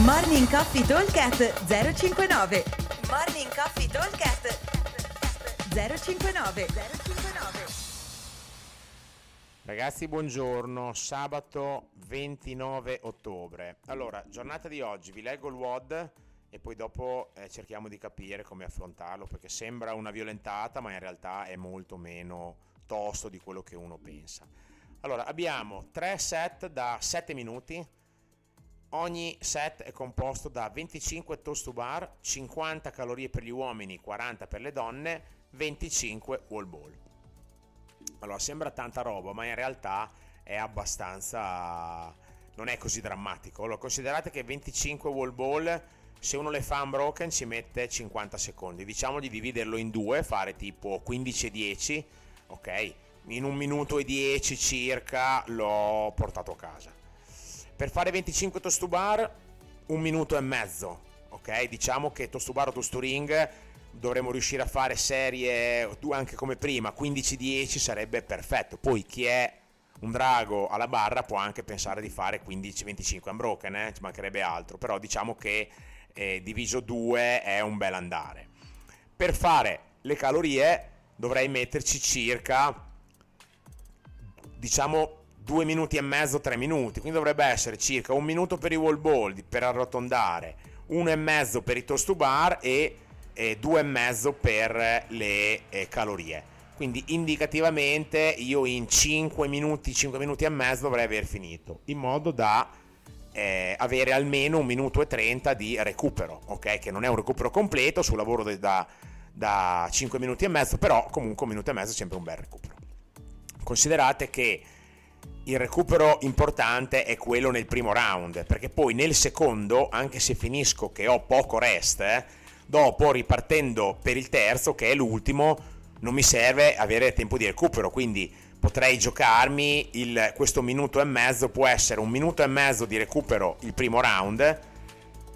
Morning Coffee Talkcast 059 Morning Coffee Talkcast 059 059 Ragazzi, buongiorno. Sabato 29 ottobre. Allora, giornata di oggi, vi leggo il WOD e poi dopo eh, cerchiamo di capire come affrontarlo perché sembra una violentata, ma in realtà è molto meno tosto di quello che uno pensa. Allora, abbiamo tre set da 7 minuti. Ogni set è composto da 25 toast to bar, 50 calorie per gli uomini, 40 per le donne, 25 wall ball. Allora, sembra tanta roba, ma in realtà è abbastanza... non è così drammatico. Allora, considerate che 25 wall ball, se uno le fa unbroken ci mette 50 secondi. Diciamo di dividerlo in due, fare tipo 15 e 10, ok? In un minuto e 10 circa l'ho portato a casa. Per fare 25 toast to bar, un minuto e mezzo, ok? Diciamo che toast to bar o toast to ring dovremmo riuscire a fare serie anche come prima, 15-10 sarebbe perfetto. Poi chi è un drago alla barra può anche pensare di fare 15-25 unbroken, eh? ci mancherebbe altro, però diciamo che eh, diviso 2 è un bel andare. Per fare le calorie dovrei metterci circa diciamo 2 minuti e mezzo, 3 minuti, quindi dovrebbe essere circa un minuto per i wall ball per arrotondare, uno e mezzo per i toast to bar e, e due e mezzo per le eh, calorie. Quindi indicativamente io in 5 minuti, 5 minuti e mezzo dovrei aver finito, in modo da eh, avere almeno un minuto e 30 di recupero, ok? Che non è un recupero completo sul lavoro da, da 5 minuti e mezzo, però comunque un minuto e mezzo è sempre un bel recupero. Considerate che il recupero importante è quello nel primo round, perché poi nel secondo, anche se finisco che ho poco rest, eh, dopo ripartendo per il terzo, che è l'ultimo, non mi serve avere tempo di recupero, quindi potrei giocarmi il, questo minuto e mezzo, può essere un minuto e mezzo di recupero il primo round,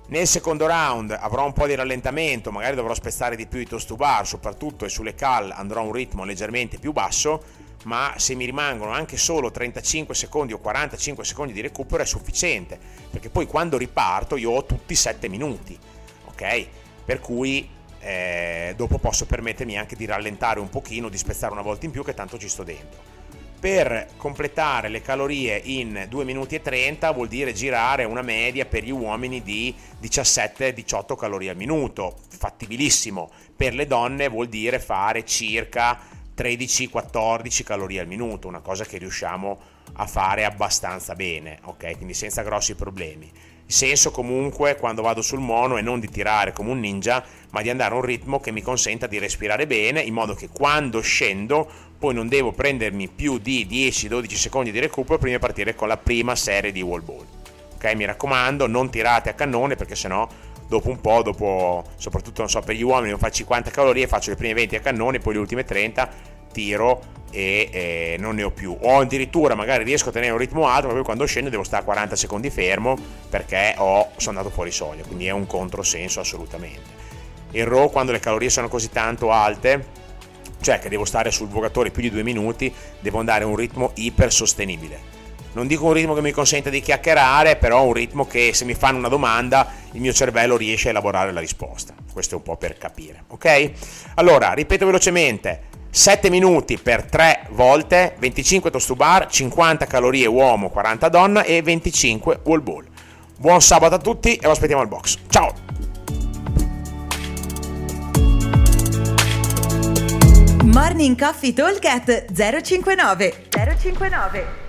nel secondo round avrò un po' di rallentamento, magari dovrò spezzare di più i toast to bar, soprattutto e sulle cal andrò a un ritmo leggermente più basso, ma se mi rimangono anche solo 35 secondi o 45 secondi di recupero è sufficiente, perché poi quando riparto io ho tutti 7 minuti, ok? Per cui eh, dopo posso permettermi anche di rallentare un pochino, di spezzare una volta in più che tanto ci sto dentro. Per completare le calorie in 2 minuti e 30 vuol dire girare una media per gli uomini di 17-18 calorie al minuto, fattibilissimo. Per le donne vuol dire fare circa 13-14 calorie al minuto, una cosa che riusciamo a fare abbastanza bene, ok? Quindi senza grossi problemi. Il senso comunque quando vado sul mono è non di tirare come un ninja, ma di andare a un ritmo che mi consenta di respirare bene, in modo che quando scendo poi non devo prendermi più di 10-12 secondi di recupero prima di partire con la prima serie di wall ball. Ok, mi raccomando, non tirate a cannone perché sennò dopo un po', dopo, soprattutto non so, per gli uomini, non faccio 50 calorie, faccio le prime 20 a cannone, poi le ultime 30 tiro e eh, non ne ho più. O addirittura magari riesco a tenere un ritmo alto, ma poi quando scendo devo stare 40 secondi fermo perché ho, sono andato fuori soglia, quindi è un controsenso assolutamente. Il RAW quando le calorie sono così tanto alte, cioè che devo stare sul vogatore più di due minuti, devo andare a un ritmo iper sostenibile non dico un ritmo che mi consente di chiacchierare, però un ritmo che se mi fanno una domanda il mio cervello riesce a elaborare la risposta. Questo è un po' per capire, ok? Allora, ripeto velocemente, 7 minuti per 3 volte, 25 toast to bar, 50 calorie uomo, 40 donna e 25 wall ball. Buon sabato a tutti e lo aspettiamo al box. Ciao! Morning Coffee Talk 059 059